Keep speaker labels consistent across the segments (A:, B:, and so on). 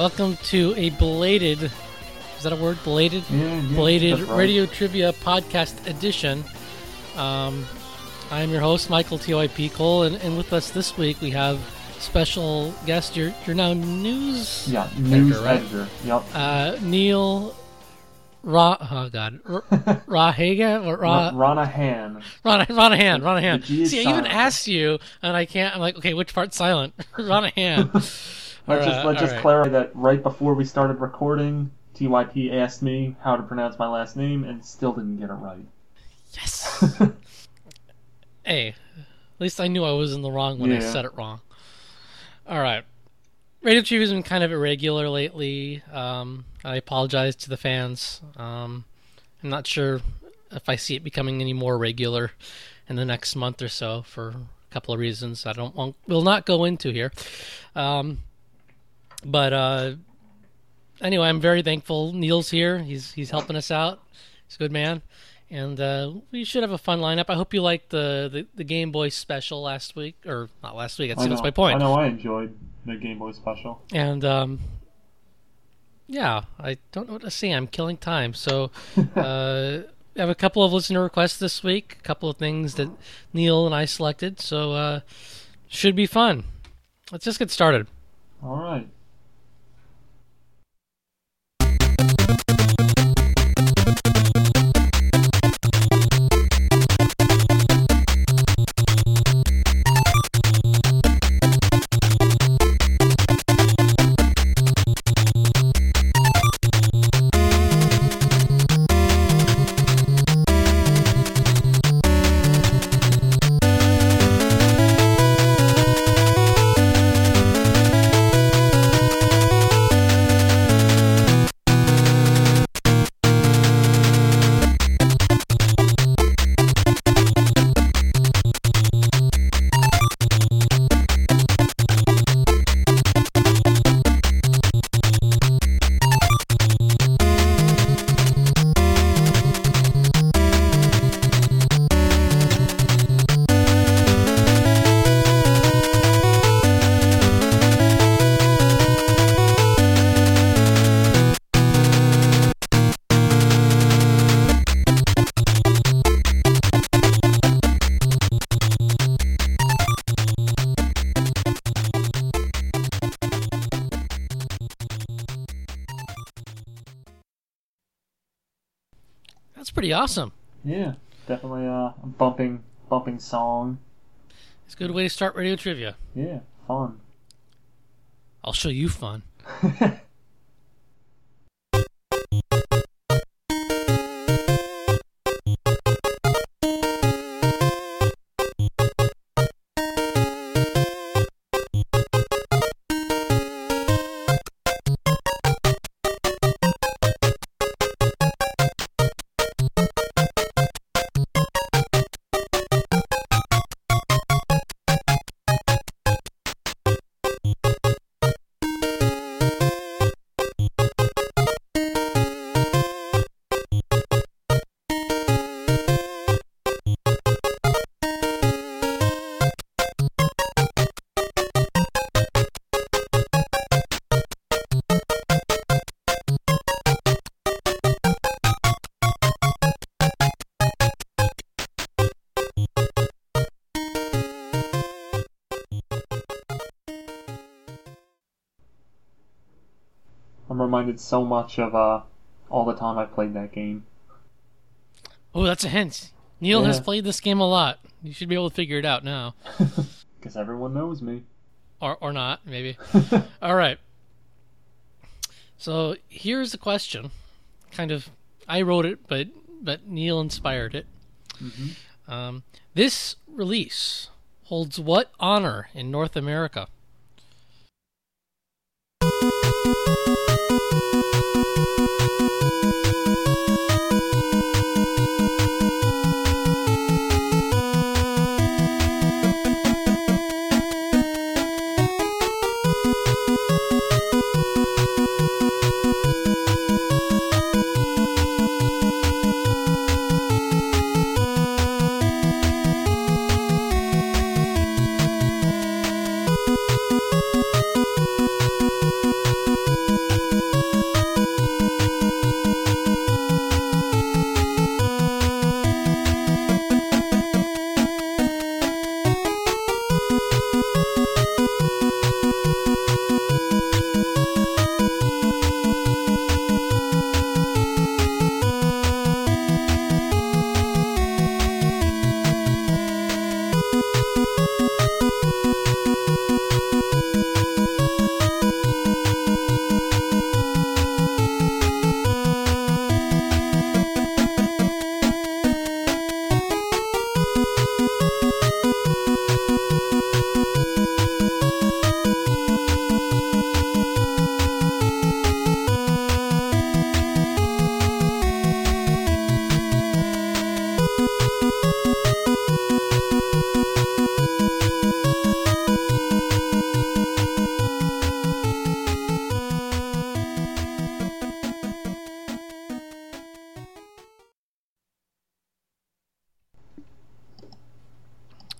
A: Welcome to a belated, is that a word? Belated?
B: Yeah, yeah,
A: belated
B: right.
A: Radio Trivia Podcast Edition. Um, I'm your host, Michael T.O.I.P. Cole, and, and with us this week we have special guest. You're, you're now news
B: Yeah, news
A: Editor, right?
B: editor. Yep.
A: uh, Neil Ra. Oh God, R- Rahega or Ra.
B: Ranahan.
A: Ron, Ronahan, Ronahan. See, I even asked you, and I can't. I'm like, okay, which part's silent? Ronahan.
B: Let's just let's just
A: alright.
B: clarify that right before we started recording, TYP asked me how to pronounce my last name and still didn't get it right.
A: yes. hey, at least I knew I was in the wrong when I said it wrong. All right. Radio Trivia has been kind of irregular lately. Um, I apologize to the fans. Um, I'm not sure if I see it becoming any more regular in the next month or so for a couple of reasons I don't want, will not go into here. Um, but uh, anyway, I'm very thankful Neil's here. He's he's helping us out. He's a good man, and uh, we should have a fun lineup. I hope you liked the, the, the Game Boy special last week, or not last week. That's, that's my point.
B: I know I enjoyed the Game Boy special.
A: And um, yeah, I don't know what to say. I'm killing time. So uh, I have a couple of listener requests this week. A couple of things that Neil and I selected. So uh, should be fun. Let's just get started.
B: All right.
A: Awesome.
B: Yeah, definitely uh, a bumping bumping song.
A: It's a good way to start radio trivia.
B: Yeah, fun.
A: I'll show you fun.
B: reminded so much of uh, all the time I played that game.
A: Oh, that's a hint. Neil has played this game a lot. You should be able to figure it out now.
B: Because everyone knows me.
A: Or, or not, maybe. All right. So here's the question. Kind of, I wrote it, but but Neil inspired it. Um, this release holds what honor in North America? Thank you.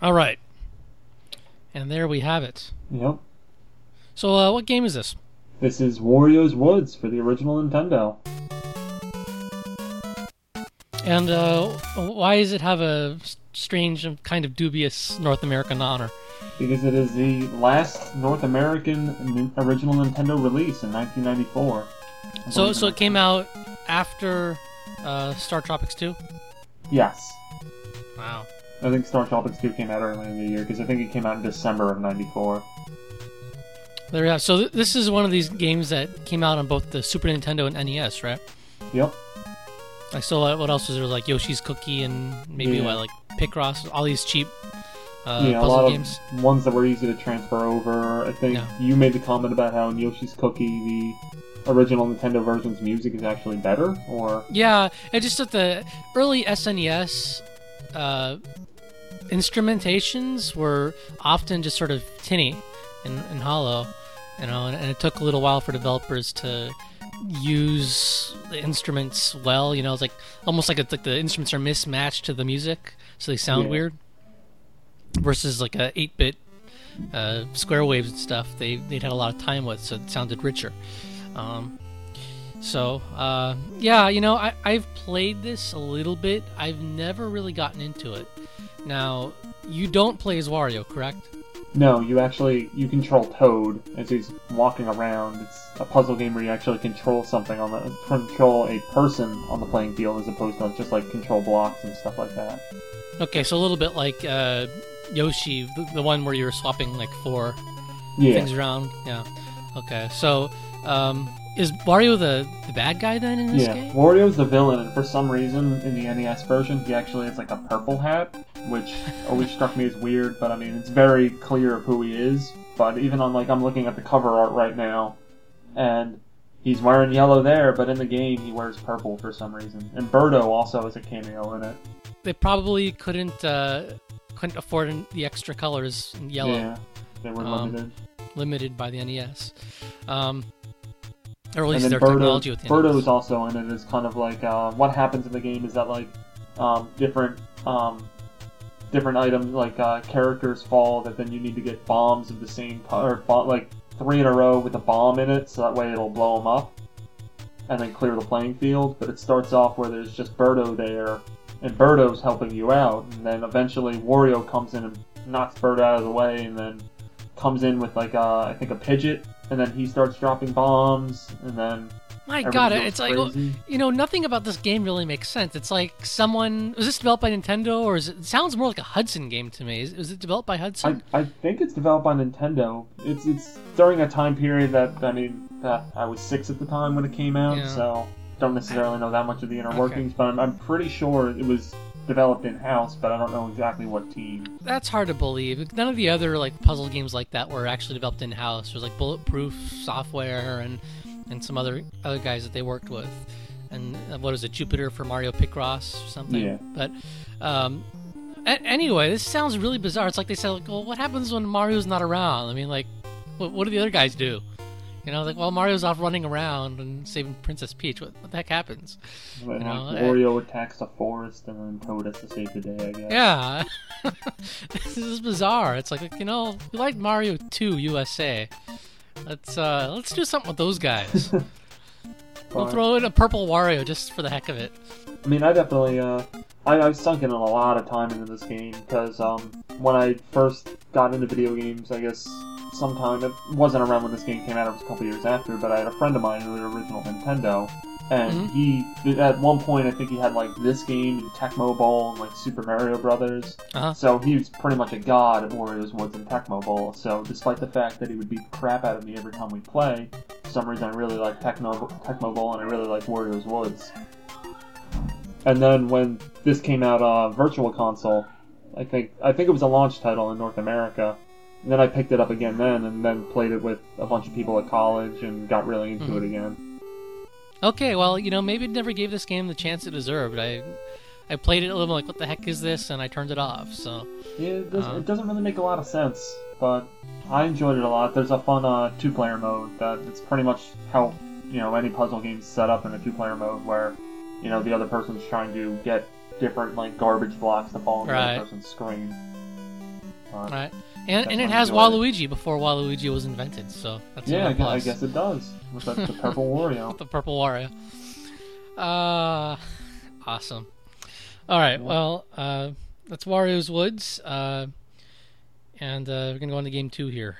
A: All right. And there we have it.
B: Yep.
A: So, uh, what game is this?
B: This is Wario's Woods for the original Nintendo.
A: And uh, why does it have a strange and kind of dubious North American honor?
B: Because it is the last North American original Nintendo release in 1994.
A: So, so it came out after uh, Star Tropics 2?
B: Yes.
A: Wow.
B: I think Star Tropics 2 came out early in the year because I think it came out in December of 94.
A: There we have. So th- this is one of these games that came out on both the Super Nintendo and NES, right?
B: Yep.
A: Like, so uh, what else was there? Like Yoshi's Cookie and maybe
B: Yeah.
A: what, like Picross, all these cheap uh,
B: yeah, a lot
A: games.
B: of ones that were easy to transfer over. I think
A: Yeah.
B: you made the comment about how in Yoshi's Cookie the original Nintendo version's music is actually better, or
A: Yeah, it just that the early SNES uh, instrumentations were often just sort of tinny and, and hollow, you know, and, and it took a little while for developers to use the instruments well. You know, it's like almost like it's like the instruments are mismatched to the music, so they sound
B: Yeah.
A: weird. Versus like a 8-bit uh, square waves and stuff, they they'd had a lot of time with, so it sounded richer. Um, so, uh, yeah, you know, I, I've played this a little bit. I've never really gotten into it. Now, you don't play as Wario, correct?
B: No, you actually you control Toad as he's walking around. It's a puzzle game where you actually control something on the control a person on the playing field as opposed to just like control blocks and stuff like that.
A: Okay, so a little bit like uh, Yoshi, the, the one where you're swapping like four
B: Yeah.
A: things around. Yeah. Okay, so um, is Wario the, the bad guy then in this
B: Yeah,
A: game?
B: Wario's the villain, and for some reason in the NES version, he actually has like a purple hat, which always struck me as weird. But I mean, it's very clear of who he is. But even on like I'm looking at the cover art right now, and he's wearing yellow there, but in the game he wears purple for some reason. And Birdo also has a cameo in it.
A: They probably couldn't uh, couldn't afford the extra colors in yellow.
B: Yeah, they were
A: Um,
B: limited.
A: limited by the NES. Um, or at
B: and
A: least
B: then
A: their
B: Birdo,
A: technology with the
B: Birdo's also in it. Is kind of like uh, what happens in the game is that like um, different um, different items like uh, characters fall that then you need to get bombs of the same or like three in a row with a bomb in it, so that way it'll blow them up and then clear the playing field. But it starts off where there's just Birdo there, and Birdo's helping you out, and then eventually Wario comes in and knocks Birdo out of the way, and then comes in with like uh, I think a Pidgeot, and then he starts dropping bombs, and then
A: My God, it's like
B: crazy.
A: you know nothing about this game really makes sense. It's like someone was this developed by Nintendo or is it, it sounds more like a Hudson game to me. Is, is it developed by
B: I,
A: Hudson?
B: I think it's developed by Nintendo. It's it's during a time period that I mean that I was six at the time when it came out,
A: Yeah.
B: so don't necessarily know that much of the inner
A: Okay.
B: workings, but I'm, I'm pretty sure it was developed in house, but I don't know exactly what team.
A: That's hard to believe. None of the other like puzzle games like that were actually developed in house. There's like Bulletproof Software and and some other other guys that they worked with. And uh, what is it, Jupiter for Mario Picross or something?
B: Yeah.
A: But um, a- anyway, this sounds really bizarre. It's like they said, like, well, what happens when Mario's not around? I mean, like, what, what do the other guys do? You know, like, well, Mario's off running around and saving Princess Peach. What, what the heck happens?
B: Like,
A: know, I-
B: Wario attacks a forest, and then Toad has to save the day. I guess.
A: Yeah, this is bizarre. It's like you know, we like Mario 2 USA. Let's uh, let's do something with those guys. we'll
B: But-
A: throw in a purple Wario just for the heck of it.
B: I mean, I definitely, uh, I, I've sunk in a lot of time into this game because um, when I first got into video games, I guess sometime it wasn't around when this game came out; it was a couple years after. But I had a friend of mine who had original Nintendo, and
A: Mhm.
B: he at one point I think he had like this game, and Tecmo Bowl, and like Super Mario Brothers.
A: Uh-huh.
B: So he was pretty much a god at Wario's Woods and Tecmo Bowl. So despite the fact that he would beat the crap out of me every time we play, for some reason I really like Tecmo Tecmo Bowl and I really like Wario's Woods. And then when this came out, uh, Virtual Console, I think I think it was a launch title in North America. And then I picked it up again then, and then played it with a bunch of people at college, and got really into
A: Mhm.
B: it again.
A: Okay, well, you know, maybe it never gave this game the chance it deserved. I I played it a little like, what the heck is this? And I turned it off. So
B: Yeah, it, does,
A: Uh.
B: it doesn't really make a lot of sense, but I enjoyed it a lot. There's a fun uh, two-player mode that it's pretty much how you know any puzzle game's set up in a two-player mode, where you know the other person's trying to get different like garbage blocks to fall into the
A: Right.
B: other person's screen. Uh,
A: right, and and it has
B: enjoyed it.
A: Waluigi before Waluigi was invented, so that's
B: yeah, I
A: another
B: guess, I guess it does with the, the purple Wario.
A: the purple Wario. Uh, awesome. All right, well, uh, that's Wario's Woods, uh, and uh, we're gonna go on to game two here.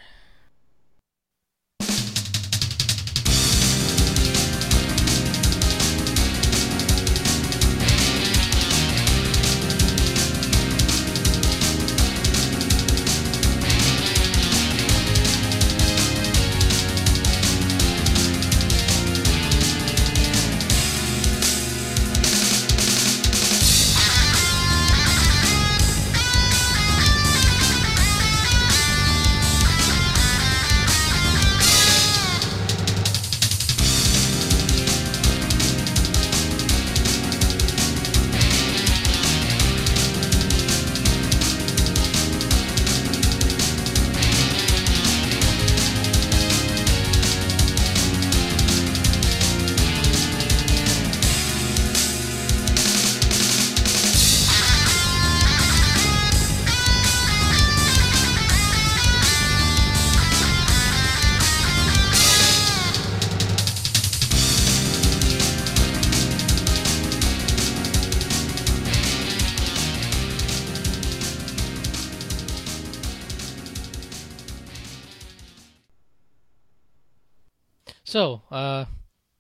A: So, uh,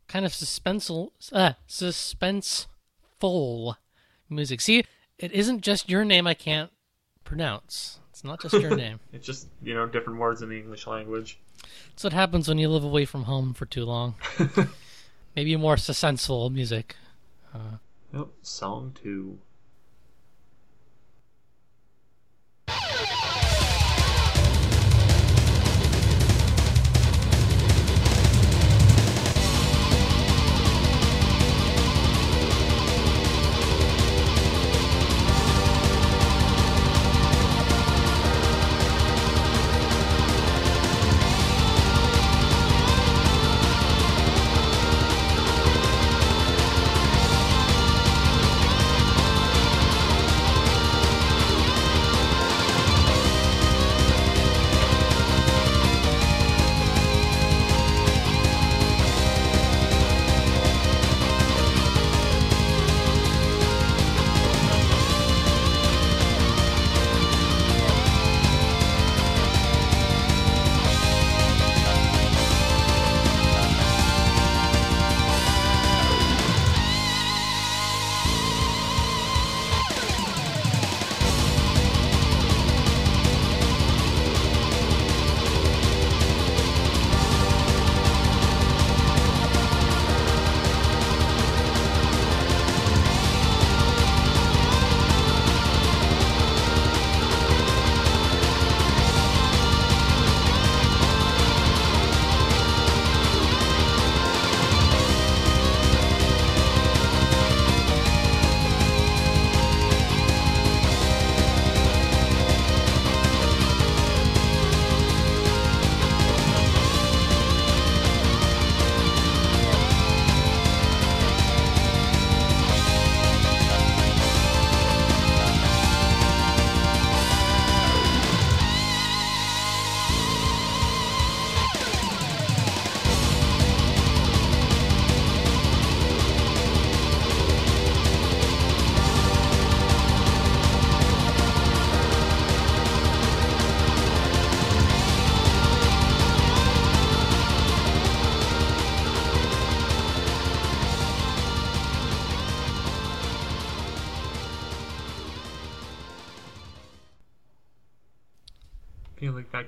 A: kind of suspenseful, uh, suspenseful music. See, it isn't just your name I can't pronounce. It's not just your name.
B: It's just you know different words in the English language.
A: That's what happens when you live away from home for too long. Maybe more suspenseful music.
B: Yep. Song two.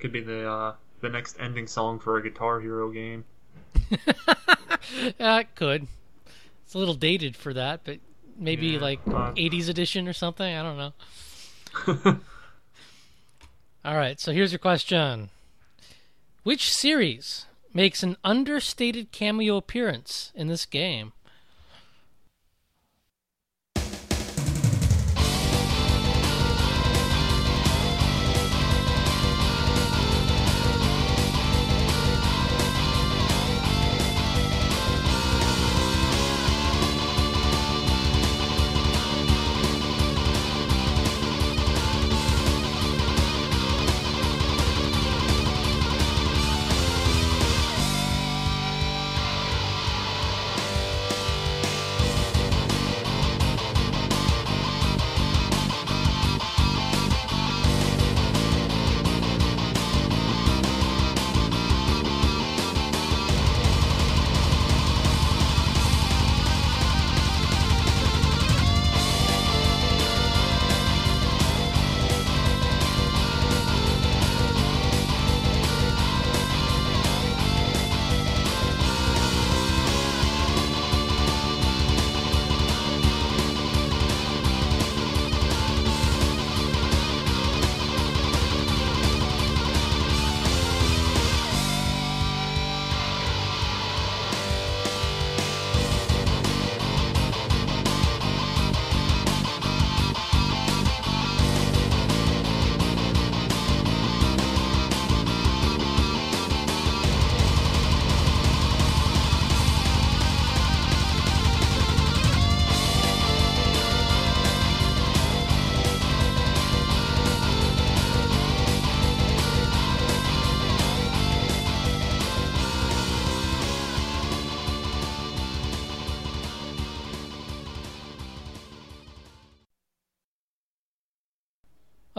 B: Could be the uh, the next ending song for a Guitar Hero game.
A: Yeah, it could. It's a little dated for that, but maybe
B: Yeah,
A: like
B: uh,
A: 80s edition or something. I don't know. All right, so here's your question Which series makes an understated cameo appearance in this game?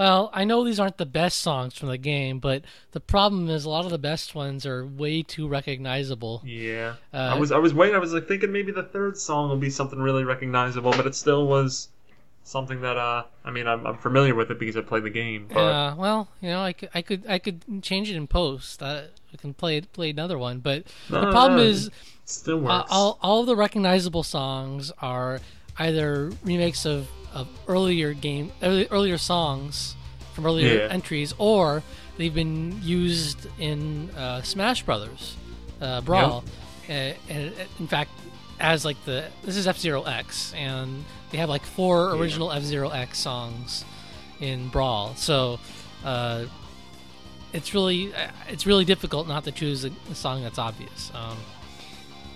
A: Well, I know these aren't the best songs from the game, but the problem is a lot of the best ones are way too recognizable.
C: Yeah,
A: Uh,
C: I was I was waiting. I was like thinking maybe the third song will be something really recognizable, but it still was something that uh I mean I'm, I'm familiar with it because I played the game. But
A: Uh, well, you know, I could, I could, I could change it in post. I, I can play play another one, but the problem
C: no,
A: is
C: still
A: uh,
C: works.
A: all all the recognizable songs are either remakes of, of earlier game early, earlier songs from earlier
C: Yeah.
A: entries, or they've been used in uh, Smash Brothers uh, Brawl. Uh, and in fact, as like the this is F Zero X, and they have like four
C: Yeah.
A: original F Zero X songs in Brawl. So. Uh, it's really uh, it's really difficult not to choose a, a song that's obvious. Um,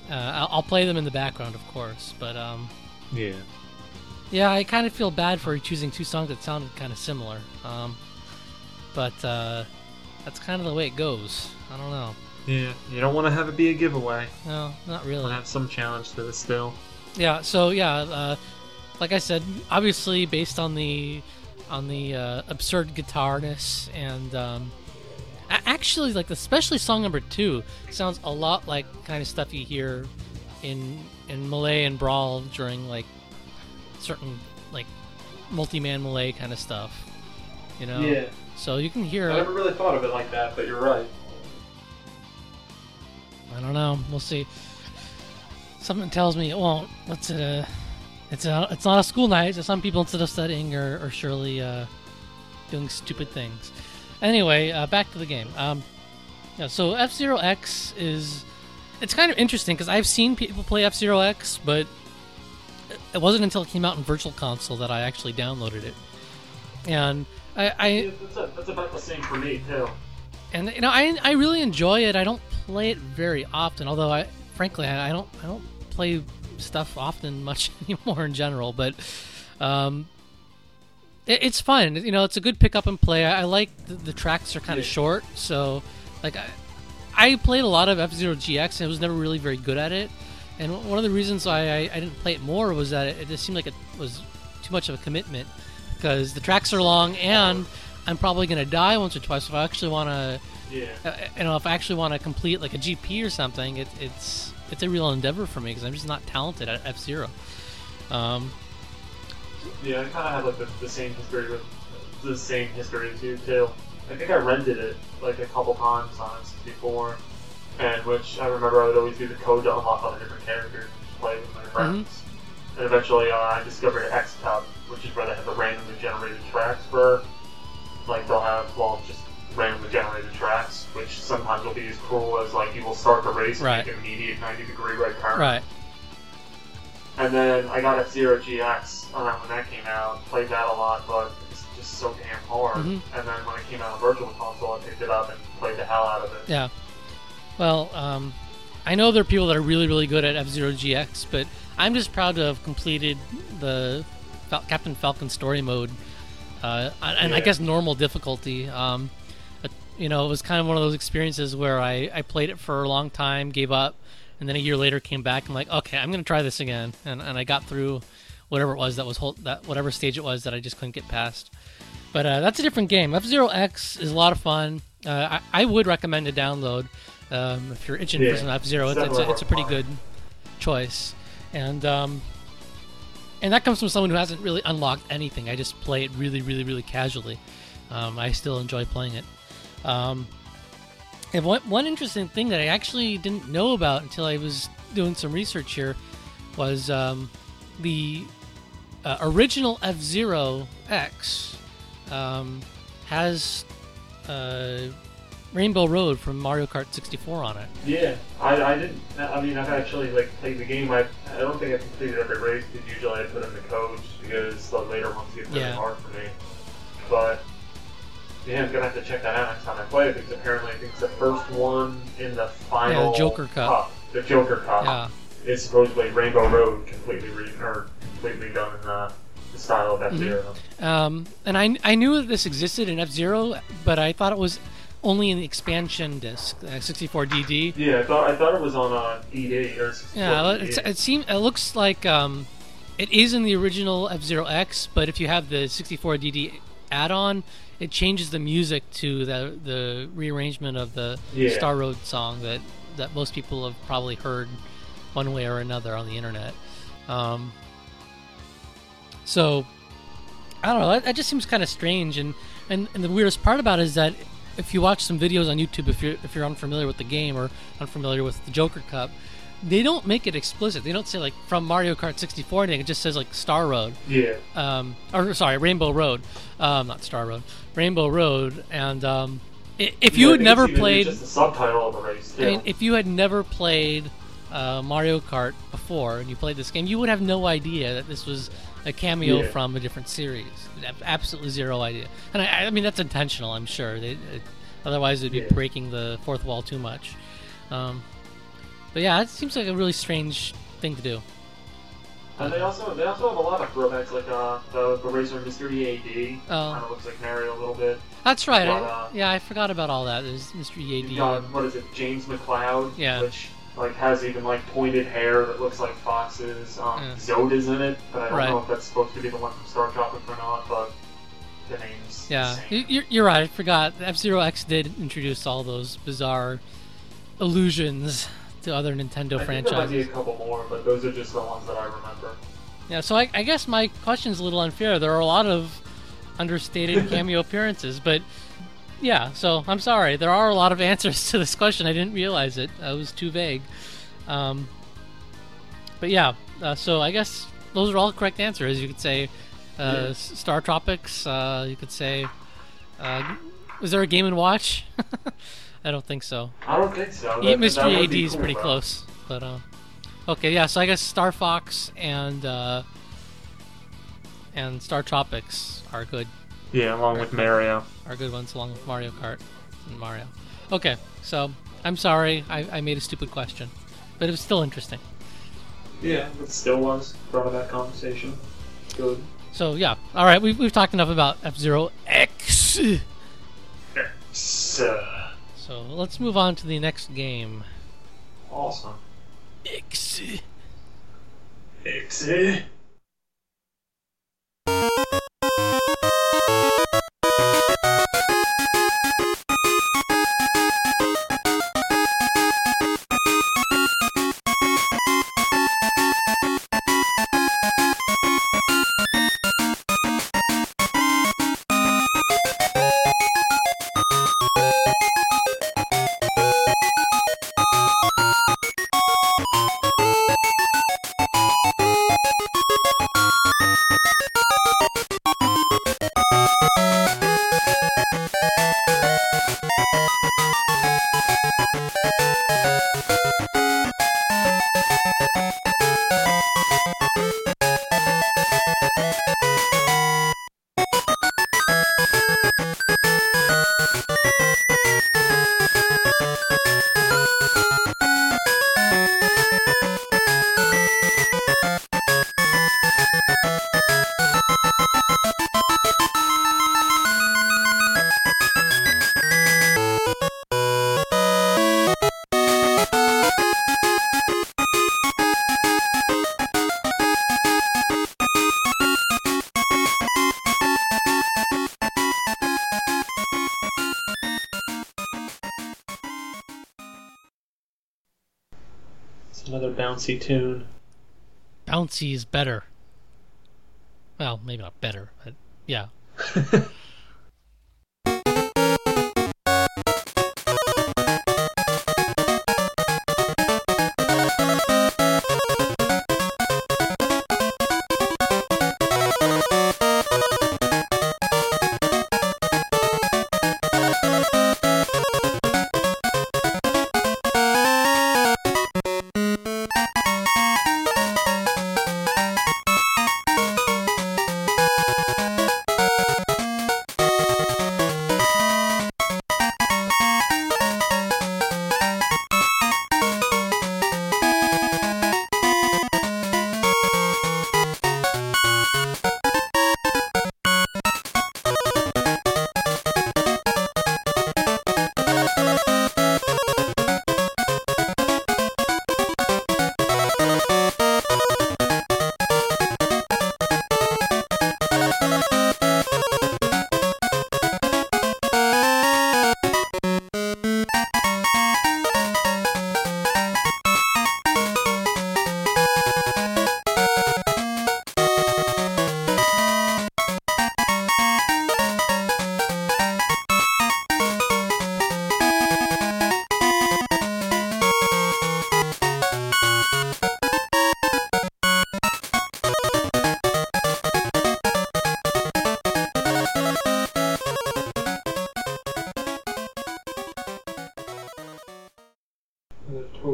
A: uh, I'll, I'll play them in the background, of course, but um,
C: yeah.
A: yeah, I kind of feel bad for choosing two songs that sounded kind of similar. Um, but uh, that's kind of the way it goes. I don't know.
C: Yeah, you don't want to have it be a giveaway.
A: No, not really.
C: have some challenge to it still.
A: Yeah. So yeah, uh, like I said, obviously based on the on the uh, absurd guitarness and um, actually like especially song number two sounds a lot like kind of stuff you hear in in melee and brawl during like certain like multi-man melee kind of stuff. You know. Yeah. So you can hear.
C: I never really thought of it like that, but you're right.
A: I don't know. We'll see. Something tells me it won't. What's it? Uh, it's a, It's not a school night, so some people instead of studying are, are surely uh, doing stupid things. Anyway, uh, back to the game. Um, yeah, so F Zero X is. It's kind of interesting because I've seen people play F Zero X, but it wasn't until it came out in Virtual Console that I actually downloaded it. And I, I
B: that's, that's about the same for me too.
A: and you know I, I really enjoy it i don't play it very often although i frankly i I don't i don't play stuff often much anymore in general but um it, it's fun you know it's a good pick up and play i, I like the, the tracks are kind of
B: Yeah.
A: short so like I, I played a lot of f-zero gx and I was never really very good at it and one of the reasons why I, I didn't play it more was that it, it just seemed like it was too much of a commitment because the tracks are long and i'm probably going to die once or twice if i actually want to
B: Yeah.
A: uh, you know, if I actually want to complete like a GP or something, it, it's it's a real endeavor for me because I'm just not talented at F Zero. Um,
B: Yeah, I kind of have like the, the same history with the same history as you too. I think I rented it like a couple times on N64, and which I remember I would always do the code to unlock all the different characters and play with my friends. And eventually, uh, I discovered X Cup, which is where they have the randomly generated tracks for, like they'll have well just randomly generated tracks, which sometimes will be as cool as like you will start the race
A: Right.
B: and make an immediate 90 degree right turn.
A: right.
B: And then I got a Zero GX around when that came out. Played that a lot, but so damn hard.
A: Mhm.
B: And then when it came out on Virtual Console, I picked it up and played the hell out of it.
A: Yeah. Well, um, I know there are people that are really, really good at F Zero GX, but I'm just proud to have completed the Fal- Captain Falcon story mode, uh, and I guess normal difficulty. Um, you know, it was kind of one of those experiences where I, I played it for a long time, gave up, and then a year later came back and like, okay, I'm gonna try this again, and, and I got through whatever it was that was whole, that whatever stage it was that I just couldn't get past. But uh, that's a different game. F Zero X is a lot of fun. Uh, I, I would recommend a download um, if you're itching
B: Yeah,
A: for some F Zero. It's,
B: it's
A: it's, a,
B: definitely
A: it's a pretty good choice, and um, and that comes from someone who hasn't really unlocked anything. I just play it really, really, really casually. Um, I still enjoy playing it. Um, and one, one interesting thing that I actually didn't know about until I was doing some research here was um, the uh, original F Zero X um, has uh, Rainbow Road from Mario Kart 64 on it.
B: Yeah, I, I didn't. I mean, I've actually like played the game. I I don't think I completed every race because usually I put in the code just because the later ones get really
A: Yeah.
B: hard for me. But yeah, I'm gonna have to check that out next time I play it because apparently I think it's the first one in the final the
A: Joker Cup.
B: The Joker Cup
A: Yeah.
B: is supposedly Rainbow Road completely re or completely done in the, the style of F 0
A: Um, and I, I knew that this existed in F Zero, but I thought it was only in the expansion disc, uh, 64DD.
B: Yeah, I thought I thought it was on uh, DD or 64
A: Yeah, it's, it seems it looks like um, it is in the original F Zero X, but if you have the 64DD add-on, it changes the music to the the rearrangement of the
B: Yeah.
A: Star Road song that that most people have probably heard one way or another on the internet. Um, so I don't know. That, that just seems kind of strange, and, and and the weirdest part about it is that if you watch some videos on YouTube, if you're if you're unfamiliar with the game or unfamiliar with the Joker Cup, they don't make it explicit. They don't say like from Mario Kart 64 anything. It just says like Star Road,
B: Yeah.
A: um, or sorry, Rainbow Road, um, not Star Road, Rainbow Road. And um, if you
B: Yeah,
A: had never played,
B: just the subtitle of the race.
A: I mean, if you had never played uh, Mario Kart before and you played this game, you would have no idea that this was a cameo
B: Yeah.
A: from a different series. Absolutely zero idea. And I, I mean, that's intentional, I'm sure. They, it, otherwise, it'd be
B: Yeah.
A: breaking the fourth wall too much. Um, but yeah, it seems like a really strange thing to do.
B: And they also they also have a lot of throwbacks, like uh, the the racer Mr. EAD.
A: Oh.
B: Kind of looks like Mario a little bit.
A: That's right. I-
B: But, uh,
A: yeah, I forgot about all that. There's Mr.
B: You've got what is it, James McCloud?
A: Yeah.
B: Which like has even like pointed hair that looks like Fox's. Um,
A: Yeah.
B: Zoda's in it, but I don't
A: Right.
B: know if that's supposed to be the one from Star Tropics or not. But the name's
A: Yeah,
B: the
A: you're, you're right. I forgot. F Zero X did introduce all those bizarre allusions to other Nintendo
B: I think there might be a couple more, but those are just the ones that I remember.
A: Yeah, so I, I guess my question's a little unfair. There are a lot of understated cameo appearances, but yeah. So I'm sorry. There are a lot of answers to this question. I didn't realize it. I was too vague. Um, but yeah. Uh, so I guess those are all correct answers. You could say uh,
B: Yeah.
A: Star Tropics. Uh, you could say. Uh, was there a Game and Watch? I don't think so.
B: I don't think so. That-
A: Mr.
B: EAD
A: is
B: cool,
A: pretty
B: though.
A: close, but uh, okay, yeah. So I guess Star Fox and uh, and Star Tropics are good,
B: Yeah, along with Mario.
A: Our good ones along with Mario Kart and Mario. Okay, so I'm sorry I, I made a stupid question, but it was still interesting.
B: Yeah, it still was part of that conversation. Good.
A: So yeah, all right, we've we've talked enough about F Zero X.
B: X.
A: So let's move on to the next game.
B: Awesome.
A: X.
B: X. It's bouncy tune.
A: Bouncy is better. Well, maybe not better, but yeah.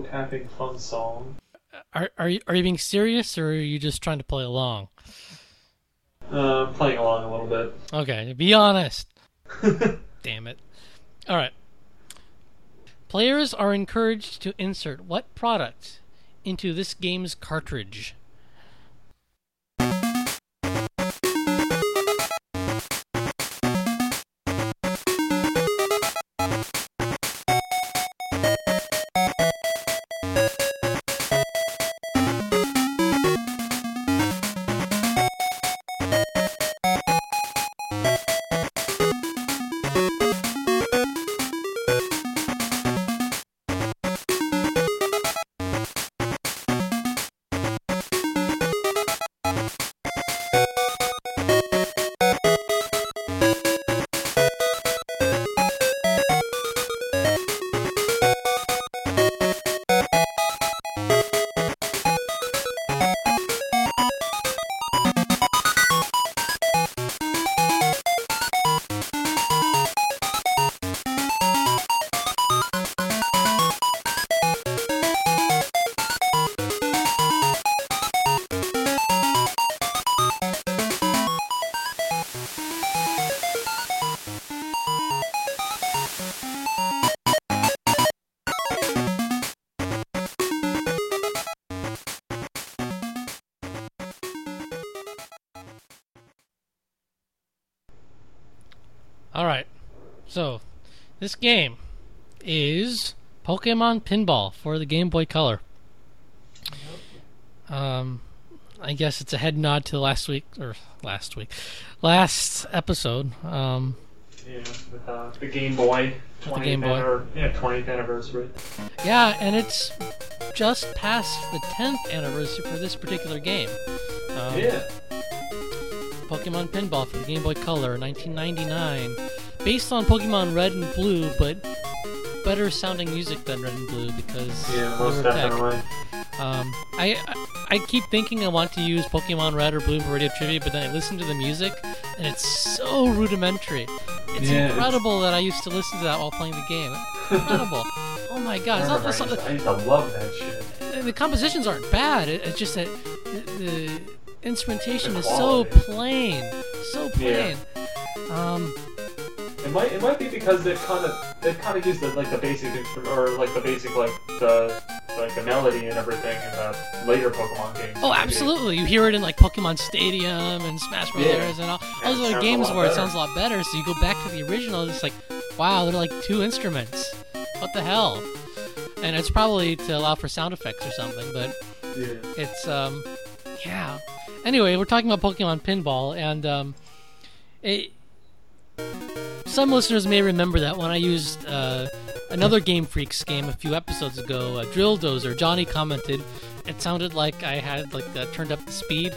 B: having fun song.
A: Are are you are you being serious or are you just trying to play along?
B: Uh, playing along a little bit.
A: Okay, be honest. Damn it. All right. Players are encouraged to insert what product into this game's cartridge? Game is Pokemon Pinball for the Game Boy Color. Um, I guess it's a head nod to last week or last week, last episode. Um,
B: Yeah, with uh, the Game Boy. 20th
A: Game Boy.
B: yeah, 20th anniversary.
A: yeah, and it's just past the 10th anniversary for this particular game. Um,
B: Yeah.
A: Pokemon Pinball for the Game Boy Color, 1999, based on Pokemon Red and Blue, but better sounding music than Red and Blue because
B: Yeah, most definitely.
A: Um, I, I I keep thinking I want to use Pokemon Red or Blue for radio trivia, but then I listen to the music and it's so rudimentary. It's
B: Yeah, it's-
A: incredible that I used to listen to that while playing the game. Incredible! oh my god!
B: I,
A: not, it's
B: remember,
A: not-
B: I used to love that shit.
A: the compositions aren't bad. It, it's just that the, the instrumentation
B: The
A: is so plain, so plain. Um,
B: It might it might be because they've kind of they've kind of used the, like the basic instrument or like the basic like the like the melody and everything in the later Pokemon games.
A: oh,
B: maybe.
A: absolutely! You hear it in like Pokemon Stadium and Smash Brothers
B: Yeah.
A: and all,
B: Yeah,
A: all those other games
B: lot
A: where it sounds a lot better. So you go back to the original, and it's like, wow, they're like two instruments. What the hell? And it's probably to allow for sound effects or something, but
B: Yeah.
A: it's um yeah anyway we're talking about pokemon pinball and um it, some listeners may remember that when i used uh, another game freaks game a few episodes ago uh, drill dozer johnny commented it sounded like i had like uh, turned up the speed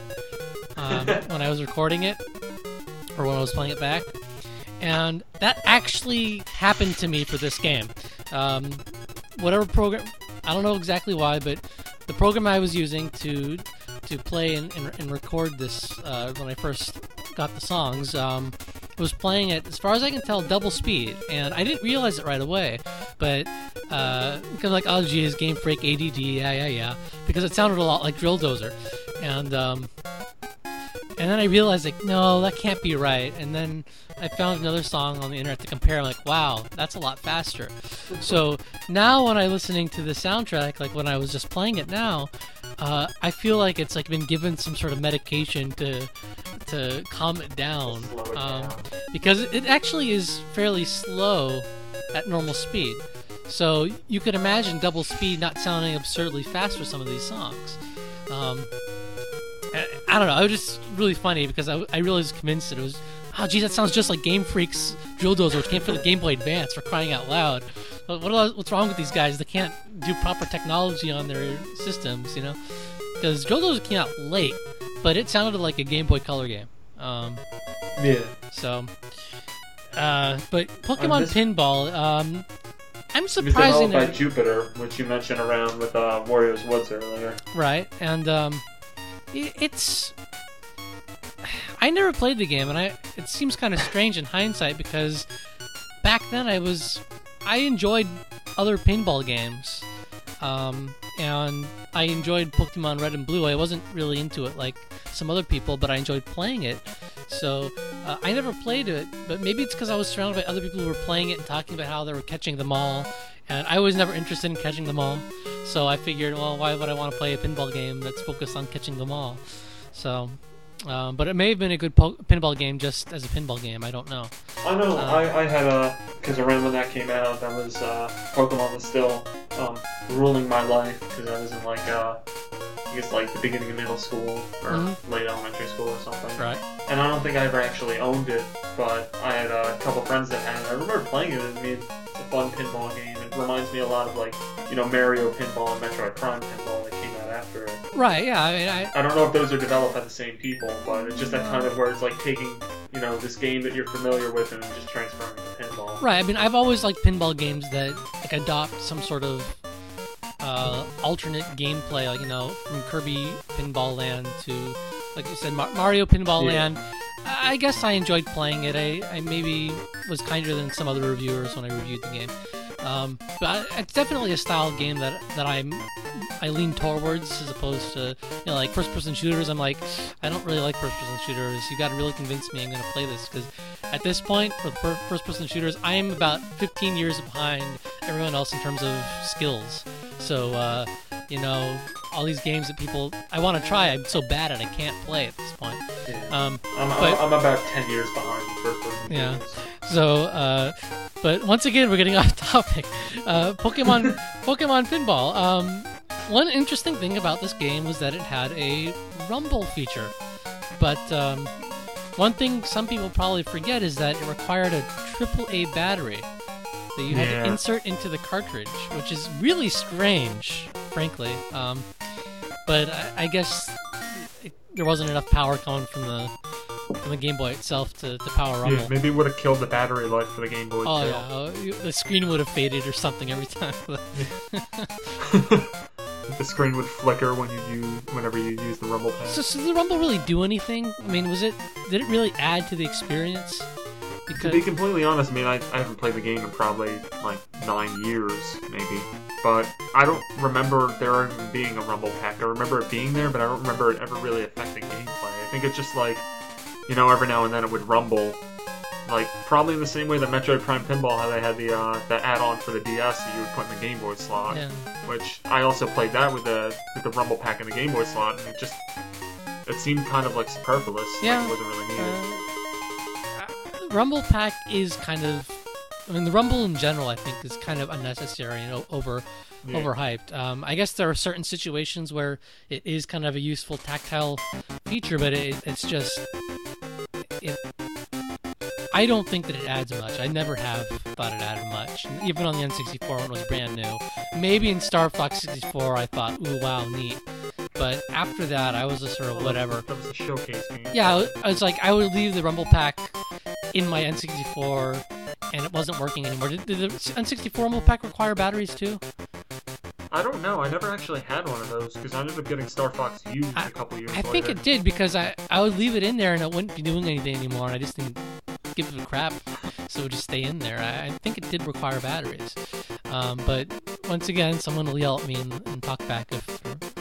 A: um, when i was recording it or when i was playing it back. And that actually happened to me for this game. Um, whatever program i don't know exactly why but the program I was using to to play and, and, and record this uh, when I first got the songs um, was playing at, as far as I can tell, double speed, and I didn't realize it right away. But uh, because like, oh geez, Game Freak ADD, yeah, yeah, yeah, because it sounded a lot like Drill Dozer, and um, and then I realized like, no, that can't be right. And then I found another song on the internet to compare. I'm like, wow, that's a lot faster. So now when I'm listening to the soundtrack, like when I was just playing it now, uh, I feel like it's like been given some sort of medication to to calm it down, um, because it actually is fairly slow at normal speed. So you could imagine double speed not sounding absurdly fast for some of these songs. Um, I, I don't know. It was just really funny because I, I really was convinced that it was. Oh, geez, that sounds just like Game Freak's Drill Dozer, which came for the Game Boy Advance. For crying out loud! What, what- what's wrong with these guys? They can't do proper technology on their systems, you know? Because Drill Dozer came out late, but it sounded like a Game Boy Color game. Um,
B: Yeah.
A: so, uh, but Pokemon
B: this-
A: Pinball, um, I'm
B: It was
A: surprised
B: developed by Jupiter, which you mentioned around with uh, Wario's Woods earlier.
A: right, and um, i it's. I never played the game, and I it seems kind of strange in hindsight because back then I was I enjoyed other pinball games, Um, and I enjoyed Pokemon Red and Blue. I wasn't really into it like some other people, but I enjoyed playing it. So uh, I never played it, but maybe it's because I was surrounded by other people who were playing it and talking about how they were catching them all, and I was never interested in catching them all. So I figured, well, why would I want to play a pinball game that's focused on catching them all? So, um, but it may have been a good po- pinball game just as a pinball game. I don't know.
B: I know.
A: Uh,
B: I, I had a because around when that came out, that was uh, Pokemon was still um, ruling my life because I was in like uh, I guess like the beginning of middle school or
A: Mhm.
B: late elementary school or something.
A: Right.
B: And I don't think I ever actually owned it, but I had a couple friends that had it. I remember playing it. I mean, it's a fun pinball game. It reminds me a lot of like you know Mario Pinball and Metroid Prime Pinball out after it.
A: Right. Yeah. I mean, I,
B: I don't know if those are developed by the same people, but it's just that kind of where it's like taking, you know, this game that you're familiar with and just transferring it to pinball.
A: Right. I mean, I've always liked pinball games that like adopt some sort of uh, alternate gameplay, like you know, from Kirby Pinball Land to, like you said, Mar- Mario Pinball
B: Yeah.
A: Land. I I guess I enjoyed playing it. I, I maybe was kinder than some other reviewers when I reviewed the game. Um, but it's definitely a style of game that that I'm I lean towards as opposed to you know like first person shooters. I'm like I don't really like first person shooters. You got to really convince me I'm going to play this because at this point for first person shooters, I am about 15 years behind everyone else in terms of skills. So uh, you know all these games that people I want to try, I'm so bad at I can't play at this point.
B: Yeah.
A: Um,
B: I'm,
A: but-
B: I'm, about 10 years behind for, for
A: Yeah. So, uh, but once again, we're getting off topic. Uh, Pokemon, Pokemon Pinball. Um, one interesting thing about this game was that it had a rumble feature, but um, one thing some people probably forget is that it required a AAA battery that you had
B: Yeah.
A: to insert into the cartridge, which is really strange, frankly. Um, but I, I guess it, there wasn't enough power coming from the from the Game Boy itself to, to power Rumble.
B: Yeah, maybe it would have killed the battery life for the Game Boy
A: Oh
B: too.
A: yeah, you- the screen would have faded or something every time.
B: the screen would flicker when you use whenever you use the rumble pad.
A: so, so did the Rumble really do anything? I mean, was it? Did it really add to the experience?
B: to be completely honest, I mean, I, I haven't played the game in probably like nine years, maybe. But I don't remember there even being a rumble pack. I remember it being there, but I don't remember it ever really affecting gameplay. I think it's just like, you know, every now and then it would rumble. Like probably in the same way that Metroid Prime Pinball, how they had the uh, the add-on for the DS that you would put in the Game Boy slot.
A: yeah,
B: which I also played that with the with the Rumble Pack in the Game Boy slot, and it just it seemed kind of like superfluous.
A: Yeah.
B: like it wasn't really needed.
A: uh, Rumble Pack is kind of. I mean, the Rumble in general, I think, is kind of unnecessary and over
B: Yeah.
A: overhyped. Um, I guess there are certain situations where it is kind of a useful tactile feature, but it, it's just. I don't think that it adds much. I never have thought it added much. Even on the N64 when it was brand new. Maybe in Star Fox 64 I thought, ooh, wow, neat. But after that, I was just sort of whatever.
B: That was a showcase game.
A: Yeah, I- I was like, I would leave the Rumble Pack in my N64, and it wasn't working anymore. Did, did the N64 Rumble Pack require batteries too?
B: I don't know. I never actually had one of those because I ended up getting Star Fox used
A: I-
B: a couple years
A: I
B: later.
A: think it did because I, I would leave it in there and it wouldn't be doing anything anymore, and I just didn't give a crap, so just stay in there. I, I think it did require batteries, um, but once again, someone will yell at me and, and talk back if,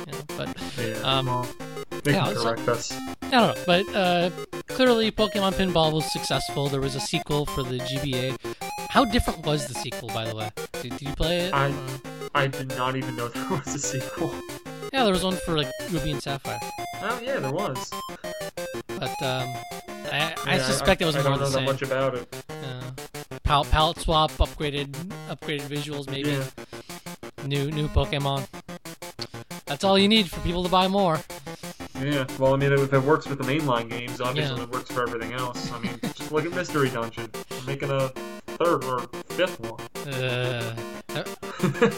A: you know, but
B: Yeah,
A: um,
B: well, they
A: yeah,
B: can
A: so-
B: correct us.
A: I don't know, but uh, clearly Pokemon Pinball was successful. There was a sequel for the GBA. How different was the sequel, by the way? Did, did you play it?
B: I- I did not even know there was a sequel.
A: yeah, there was one for like Ruby and Sapphire,
B: Oh yeah, there was.
A: but um, I, I
B: Yeah,
A: suspect it was
B: I
A: more
B: don't know
A: the
B: that
A: same.
B: much about it.
A: Uh, pal- palette swap, upgraded, upgraded visuals, maybe
B: Yeah.
A: new new Pokemon. That's all you need for people to buy more.
B: Yeah, well, I mean, if it works with the mainline games, obviously
A: Yeah.
B: it works for everything else. I mean, just look at Mystery Dungeon. We're making a third or fifth one.
A: Uh,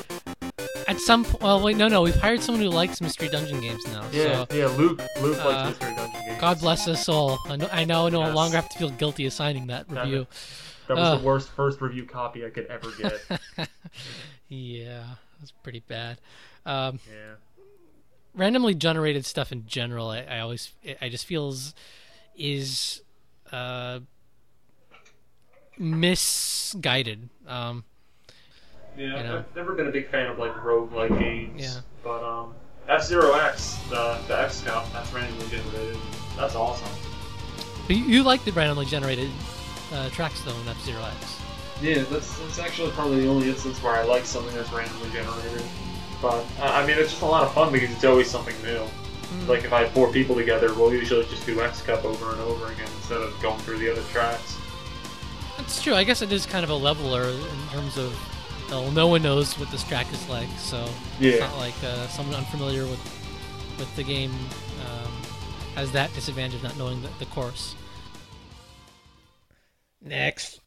A: at some point, well, wait, no, no, we've hired someone who likes Mystery Dungeon games now.
B: yeah,
A: So
B: yeah, Luke, Luke
A: uh,
B: likes Mystery Dungeon.
A: God bless us all. I, know, I now no
B: Yes.
A: longer have to feel guilty assigning that review.
B: That was
A: uh.
B: the worst first review copy I could ever get.
A: yeah, that's pretty bad. Um,
B: yeah.
A: randomly generated stuff in general, I, I always, I just feels is uh, misguided. Um,
B: Yeah,
A: You know?
B: I've never been a big fan of like roguelike games.
A: Yeah.
B: But um, F Zero X, the the X Cup, that's randomly generated. That's awesome.
A: But you, you like the randomly generated uh, tracks though in F Zero X.
B: Yeah, that's that's actually probably the only instance where I like something that's randomly generated. But I mean, it's just a lot of fun because it's always something new. Like if I had four people together, we'll usually just do X Cup over and over again instead of going through the other tracks.
A: That's true. I guess it is kind of a leveler in terms of well, no one knows what this track is like, so it's not like uh, someone unfamiliar with with the game um, has that disadvantage of not knowing the, the course. Next.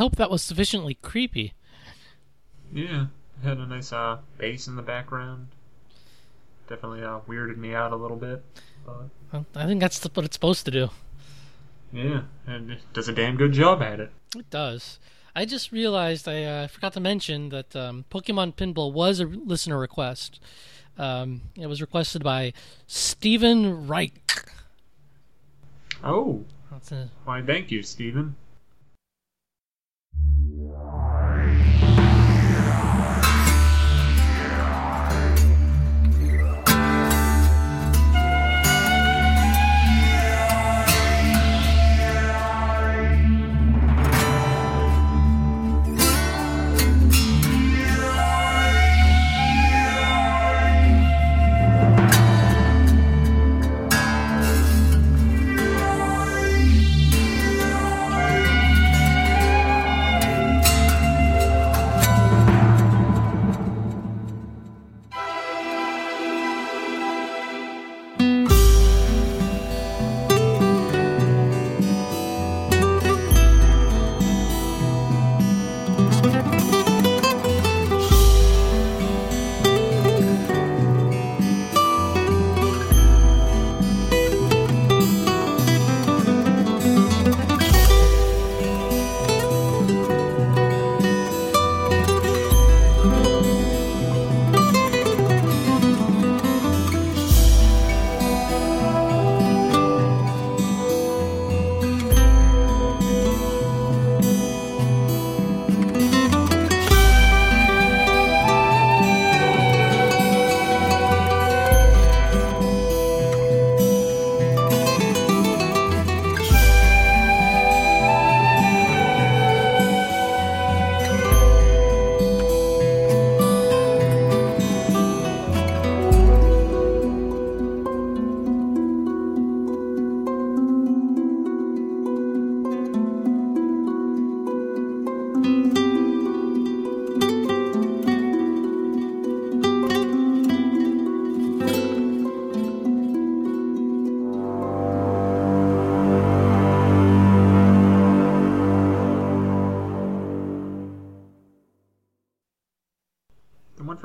A: Hope that was sufficiently creepy.
B: Yeah, had a nice uh, bass in the background. Definitely uh, weirded me out a little bit. But
A: Well, I think that's what it's supposed to do.
B: yeah, and it does a damn good job at it.
A: It does. I just realized I uh, forgot to mention that um, Pokemon Pinball was a listener request. Um, it was requested by Stephen Reich.
B: Oh,
A: That's a,
B: why, thank you, Steven.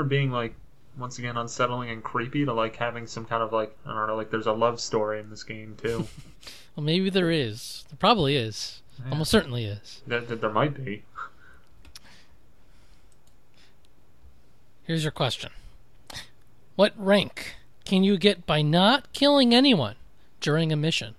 B: From being like once again unsettling and creepy to like having some kind of like I don't know, like there's a love story in this game too.
A: Well, maybe there is. There probably is.
B: Yeah.
A: Almost certainly is.
B: that, that there might be.
A: Here's your question What rank can you get by not killing anyone during a mission?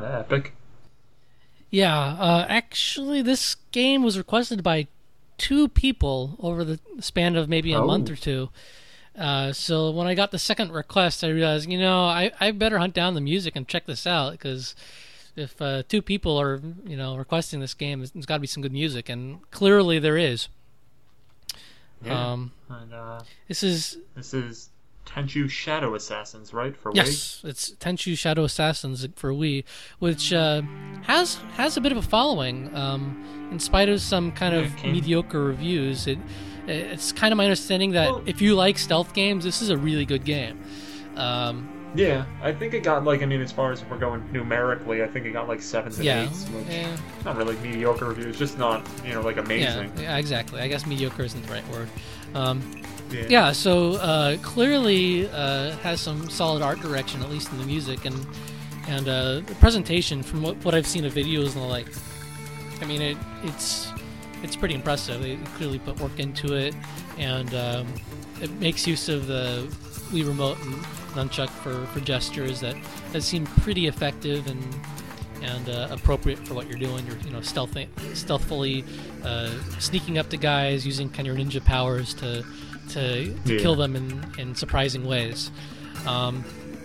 B: That kind of epic.
A: Yeah, uh, actually, this game was requested by two people over the span of maybe a
B: Oh.
A: month or two. Uh, so when I got the second request, I realized, you know, I, I better hunt down the music and check this out because if uh, two people are, you know, requesting this game, there's got to be some good music, and clearly there is.
B: Yeah.
A: Um,
B: and uh,
A: this is
B: this is Tenchu Shadow Assassins, right? For Wii?
A: Yes, it's Tenchu Shadow Assassins for Wii, which uh, has has a bit of a following. Um, in spite of some kind
B: Yeah,
A: of
B: came-
A: mediocre reviews, it it's kind of my understanding that
B: Well-
A: if you like stealth games, this is a really good game. Um,
B: Yeah, I think it got like I mean, as far as we're going numerically, I think it got like sevens and
A: yeah,
B: eights, which
A: yeah,
B: not really mediocre reviews, just not you know like
A: yeah,
B: amazing.
A: yeah, exactly. I guess mediocre isn't the right word. Um,
B: Yeah.
A: yeah, so uh, clearly uh, has some solid art direction, at least in the music and and uh, the presentation. From what, what I've seen of videos and the like, I mean, it it's it's pretty impressive. They clearly put work into it, and um, it makes use of the Wii remote and nunchuck for, for gestures that that seem pretty effective and and uh, appropriate for what you're doing. You're you know stealth stealthfully uh, sneaking up to guys using kind of your ninja powers to to, to
B: Yeah.
A: kill them in, in surprising ways. Um,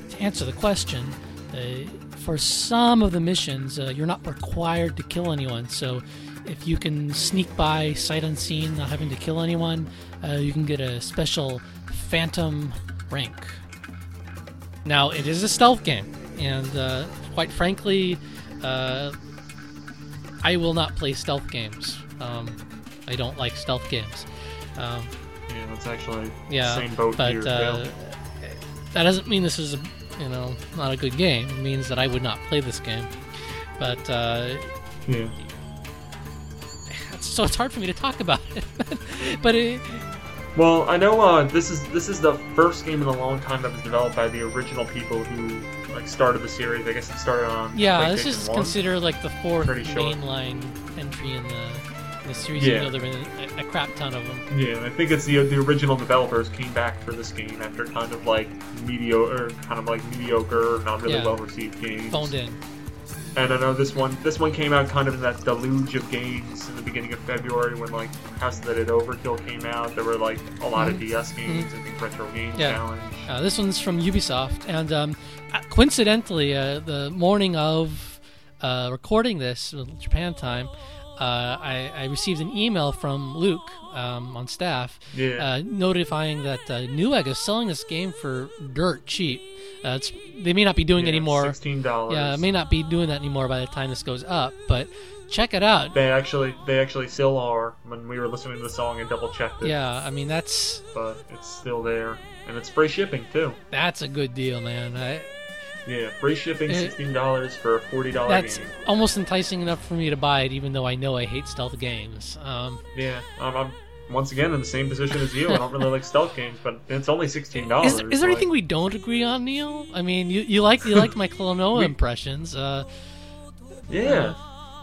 A: to answer the question, uh, for some of the missions, uh, you're not required to kill anyone. So if you can sneak by sight unseen, not having to kill anyone, uh, you can get a special Phantom rank. Now, it is a stealth game, and uh, quite frankly, uh, I will not play stealth games. Um, I don't like stealth games. Um,
B: yeah, that's actually
A: yeah,
B: same boat
A: but
B: here.
A: uh,
B: Bill.
A: that doesn't mean this is a you know not a good game. It means that I would not play this game. But uh,
B: yeah.
A: so it's hard for me to talk about it. but it,
B: Well, I know uh, this is this is the first game in a long time that was developed by the original people who like started the series. I guess it started on
A: yeah, this is
B: 1.
A: considered like the fourth mainline entry in the the series.
B: Yeah.
A: Even though there have been a, a crap ton of them.
B: Yeah, I think it's the the original developers came back for this game after kind of like mediocre, kind of like mediocre, not really
A: Yeah.
B: well received games.
A: Phoned in.
B: And I know this one this one came out kind of in that deluge of games in the beginning of February when like House of the Dead Overkill came out. There were like a lot of DS games. I think Retro Game
A: Mm-hmm. Yeah.
B: Challenge.
A: Uh, this one's from Ubisoft, and um, uh, coincidentally, uh, the morning of uh, recording this, uh, Japan time, uh, I, I received an email from Luke um, on staff
B: Yeah.
A: uh, notifying that uh, Newegg is selling this game for dirt cheap. Uh, it's, they may not be doing
B: Yeah,
A: any more.
B: Sixteen dollars.
A: Yeah, may not be doing that anymore by the time this goes up, but check it out.
B: They actually they actually still are. When we were listening to the song and double checked it.
A: Yeah, I mean that's
B: But it's still there, and it's free shipping too.
A: that's a good deal, man. I,
B: Yeah, free shipping, sixteen dollars for a forty dollar
A: that's
B: game.
A: almost enticing enough for me to buy it, even though I know I hate stealth games. Um,
B: Yeah, I'm, I'm once again in the same position as you. I don't really like stealth games, but it's only sixteen dollars.
A: is, is there anything we don't agree on, Neil? I mean, you, you like you liked my Klonoa
B: We-
A: impressions. Uh,
B: Yeah,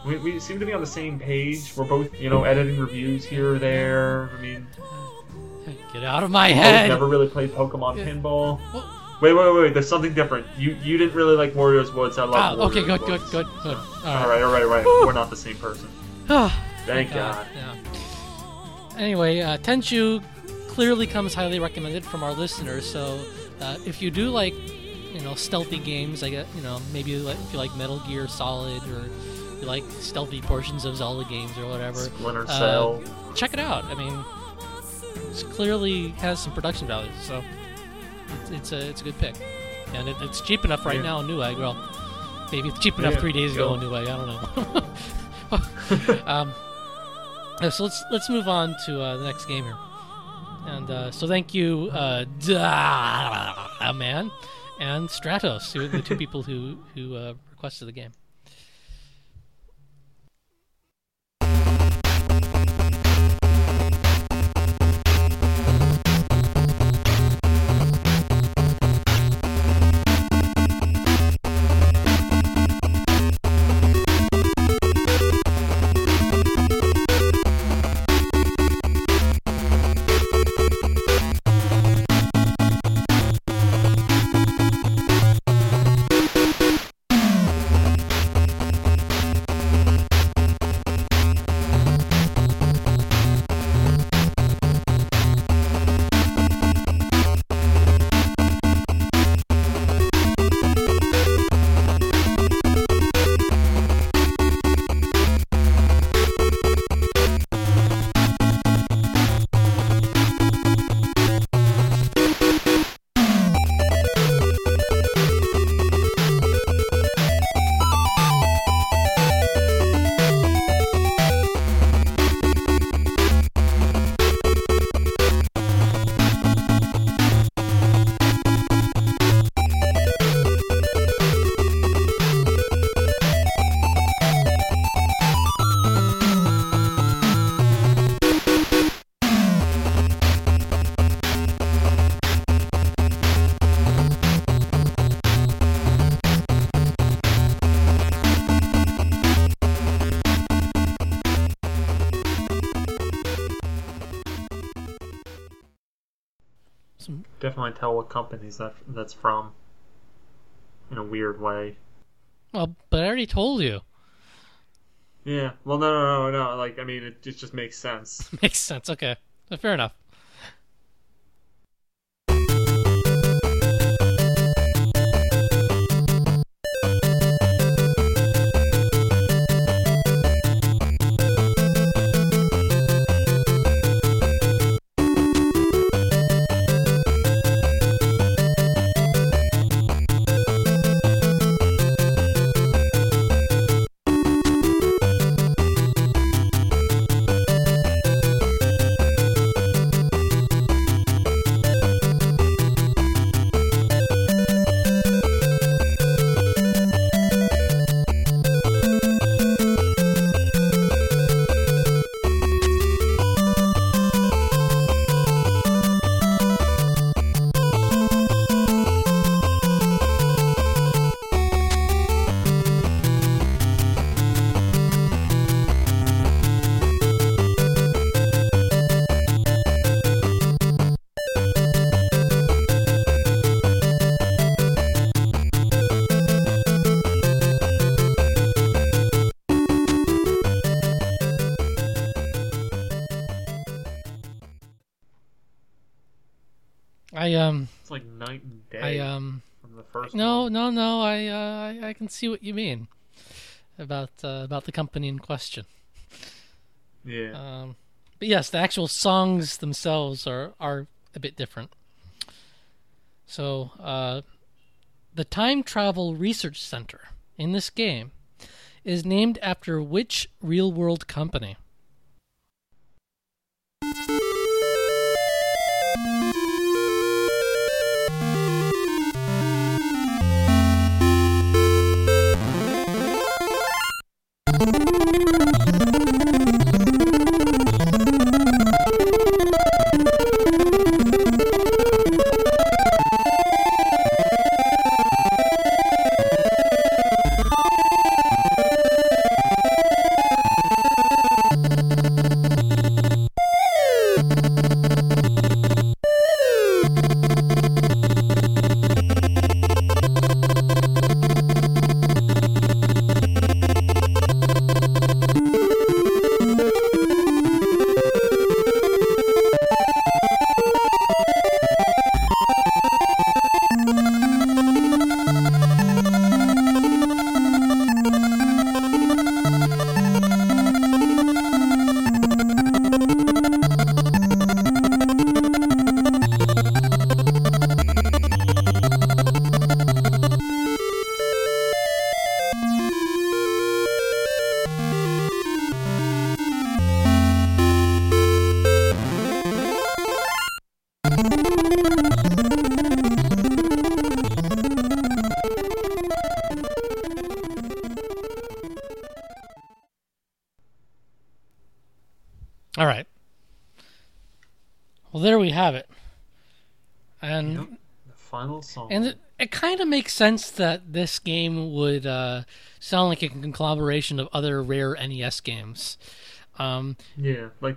B: we, we seem to be on the same page. We're both, you know, editing reviews here or there. I mean,
A: get out of my
B: I've
A: head.
B: never really played Pokemon
A: Yeah.
B: Pinball.
A: Well-
B: Wait, wait, wait, wait. There's something different. You you didn't really like Wario's Woods. I love
A: Ah, okay, good, good, good, good. All right.
B: all right, all right. We're not the same person. Thank God.
A: Yeah. Anyway, uh, Tenchu clearly comes highly recommended from our listeners. So uh, if you do like, you know, stealthy games, like uh, you know, maybe if you like Metal Gear Solid or you like stealthy portions of Zelda games or whatever,
B: Splinter
A: uh, check it out. I mean, it clearly has some production value, so it's, it's a it's a good pick, and it, it's cheap enough right
B: Yeah.
A: now on Newegg. Well, maybe it's cheap enough
B: Yeah,
A: three days ago
B: go.
A: on Newegg. I don't know. um, so let's let's move on to uh, the next game here, and uh, so thank you, uh, Da man, and Stratos, who are the two people who who uh, requested the game.
B: Definitely tell what companies that that's from. In a weird way.
A: well, but I already told you.
B: Yeah. Well, no, no, no, no. Like, I mean, it, it just makes sense.
A: Makes sense. Okay, fair enough. I um
B: It's like night and day
A: I um
B: from the first.
A: no
B: one.
A: no no I uh I, I can see what you mean about uh, about the company in question.
B: Yeah.
A: Um, but yes, the actual songs themselves are are a bit different. So, uh, the Time Travel Research Center in this game is named after which real world company? All right. Well, there we have it. And
B: Yep. The final song.
A: and it, it kind of makes sense that this game would uh, sound like a conglomeration of other rare NES games. Um,
B: yeah, like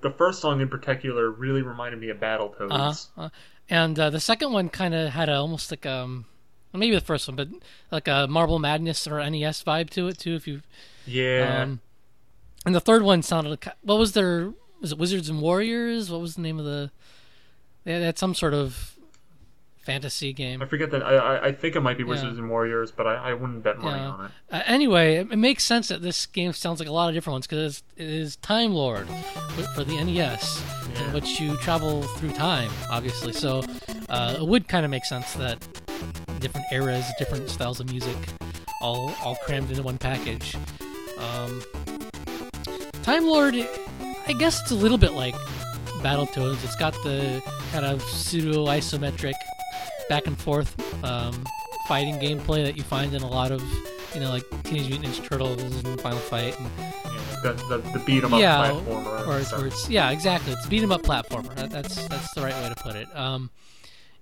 B: the first song in particular really reminded me of Battletoads.
A: uh, uh, and uh, the second one kind of had a, almost like um, maybe the first one, but like a Marble Madness or NES vibe to it too. If you
B: yeah.
A: um, and the third one sounded like what was their was it Wizards and Warriors? What was the name of the? They had some sort of fantasy game.
B: I forget that. I, I think it might be
A: Yeah.
B: Wizards and Warriors, but I, I wouldn't bet money
A: Yeah.
B: on it.
A: Uh, anyway, it, it makes sense that this game sounds like a lot of different ones because it is Time Lord for- the NES, in which you travel through time, obviously. So uh, it would kind of make sense that different eras, different styles of music, all all crammed into one package. Um, Time Lord, I guess it's a little bit like Battletoads. It's got the kind of pseudo isometric back and forth um, fighting gameplay that you find in a lot of, you know, like Teenage Mutant Ninja Turtles and Final Fight, and,
B: Yeah, the, the, the beat 'em up
A: Yeah,
B: platformer.
A: or, it's, or it's yeah, exactly. It's beat 'em up platformer. That, that's that's the right way to put it. Um,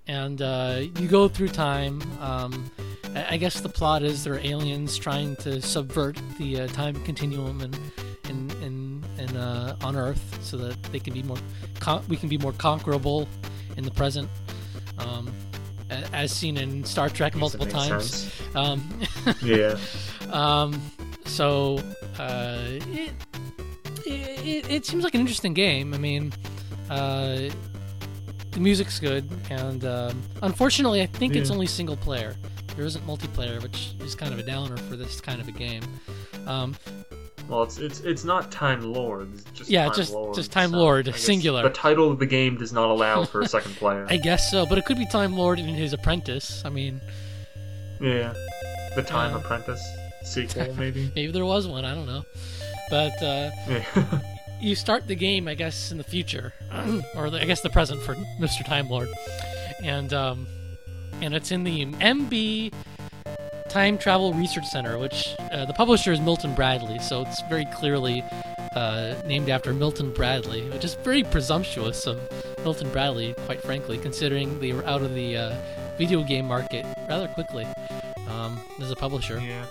A: and uh, you go through time. Um, I guess the plot is there are aliens trying to subvert the uh, time continuum and uh, on Earth so that they can be more con- we can be more conquerable in the present. Um, as seen in Star Trek multiple times. Um,
B: Yeah.
A: um, so uh, it, it it seems like an interesting game. I mean, uh, the music's good, and um, unfortunately, I think it's only single player. There isn't multiplayer, which is kind of a downer for this kind of a game. Um,
B: Well, it's it's it's not Time Lord. It's just
A: Yeah,
B: Time
A: just-
B: Lord,
A: just Time
B: so
A: Lord, singular.
B: The title of the game does not allow for a second player.
A: I guess so, but it could be Time Lord and his apprentice. I mean,
B: Yeah. The Time
A: Uh,
B: Apprentice sequel, maybe.
A: maybe there was one. I don't know, but. Uh,
B: yeah.
A: you start the game, I guess, in the future, or the, I guess the present for Mr. Time Lord, and um, and it's in the MB Time Travel Research Center, which uh, the publisher is Milton Bradley, so it's very clearly uh, named after Milton Bradley, which is very presumptuous of Milton Bradley, quite frankly, considering they were out of the uh, video game market rather quickly um, as a publisher.
B: yeah.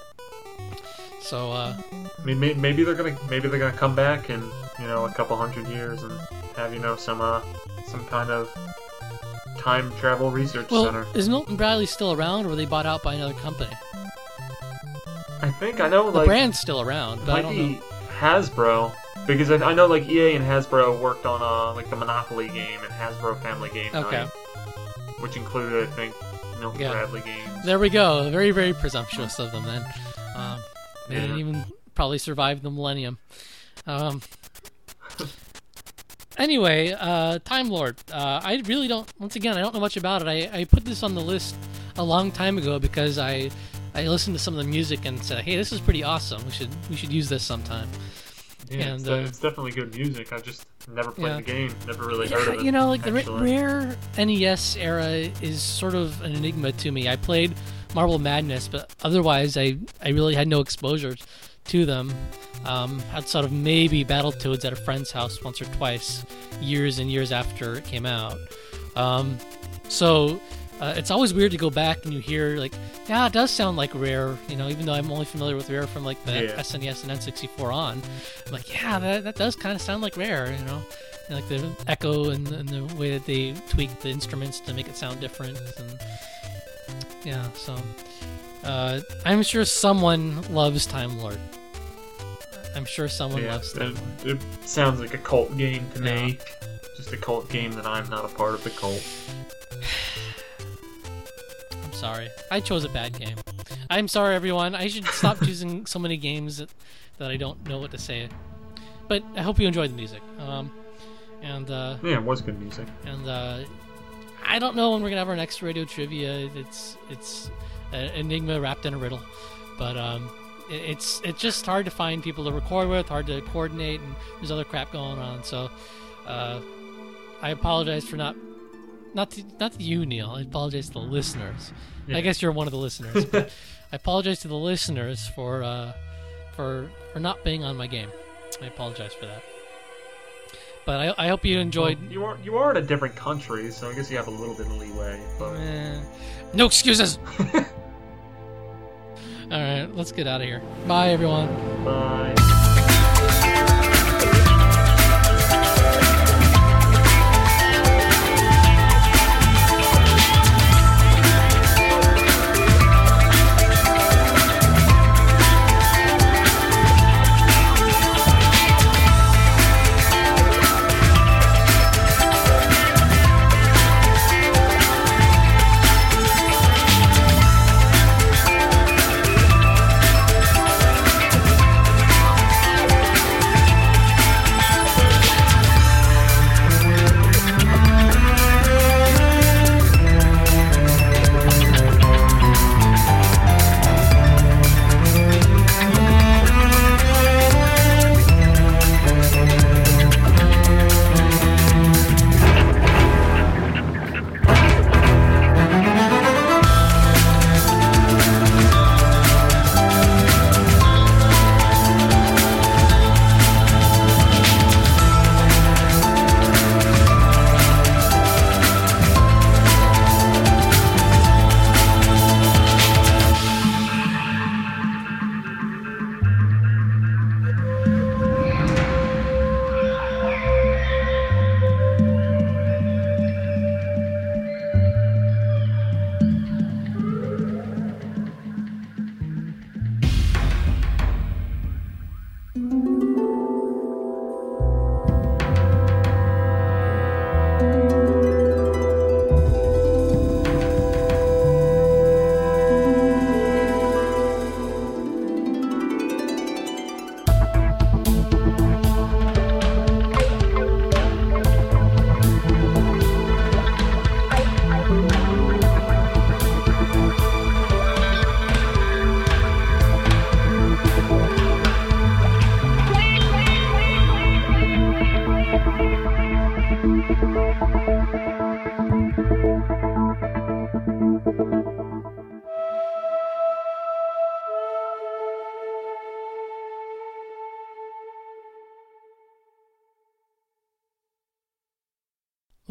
A: So uh,
B: I mean, may- maybe they're gonna maybe they're gonna come back in you know a couple hundred years and have you know some uh some kind of time travel research
A: well,
B: center.
A: is Milton Bradley still around, or were they bought out by another company?
B: I think I know
A: The
B: like
A: brand's still around, but I
B: might
A: don't
B: be
A: know.
B: Hasbro. Because I, I know like EA and Hasbro worked on uh, like the Monopoly game and Hasbro Family Game
A: Okay.
B: Night, which included I think Milton
A: Yeah.
B: Bradley games.
A: There we go. Very, very presumptuous of them then. Um, they didn't even probably survive the millennium. Um, anyway, uh, Time Lord. Uh, I really don't. Once again, I don't know much about it. I, I put this on the list a long time ago because I I listened to some of the music and said, "Hey, this is pretty awesome. We should we should use this sometime."
B: Yeah,
A: And,
B: it's,
A: uh,
B: it's definitely good music. I just never played
A: Yeah.
B: the game. Never really heard of it.
A: you know, like the rare NES era is sort of an enigma to me. I played Marble Madness, but otherwise, I I really had no exposure to them. Um, outside of maybe Battletoads at a friend's house once or twice, years and years after it came out. Um, so uh, it's always weird to go back and you hear like, yeah, it does sound like Rare. You know, even though I'm only familiar with Rare from like the
B: Yeah.
A: SNES and N64 on, I'm like, yeah, that, that does kind of sound like Rare. You know, And, like the echo and, and the way that they tweak the instruments to make it sound different. And yeah, so uh, I'm sure someone loves Time Lord. I'm sure someone
B: Yeah,
A: loves Time
B: it,
A: Lord.
B: it sounds like a cult game to me. Just a cult game that I'm not a part of the cult.
A: I'm sorry. I chose a bad game. I'm sorry, everyone. I should stop choosing so many games that, that I don't know what to say. But I hope you enjoyed the music. Um, and uh,
B: Yeah, it was good music.
A: and uh, I don't know when we're gonna have our next radio trivia. It's it's an enigma wrapped in a riddle, but um, it, it's it's just hard to find people to record with, hard to coordinate, and there's other crap going on. So uh, I apologize for not not to, not to you, Neil. I apologize to the listeners.
B: Yeah.
A: I guess you're one of the listeners. but I apologize to the listeners for uh, for for not being on my game. I apologize for that. But I, I hope you enjoyed.
B: Well, you are you are in a different country, so I guess you have a little bit of leeway. But
A: Eh, no excuses. All right, let's get out of here. Bye, everyone.
B: bye.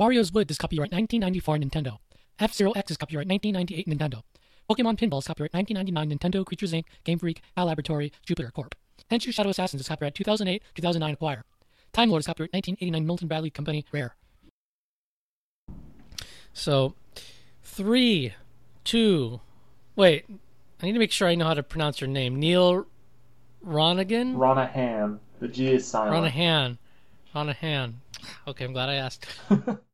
A: Wario's Wood is copyright 1994 Nintendo. F Zero X is copyright 1998 Nintendo. Pokemon Pinball is copyright 1999 Nintendo Creatures Inc., Game Freak, HAL Laboratory, Jupiter Corp. Tenchu Shadow Assassins is copyright 2008 2009 Acquire. Time Lord is copyright 1989 Milton Bradley Company, Rare. So, three, two, wait, I need to make sure I know how to pronounce your name. Neil Ronigan?
D: Ronahan
B: The G is silent.
A: Ronahan. a hand. Run a hand. Okay, I'm glad I asked.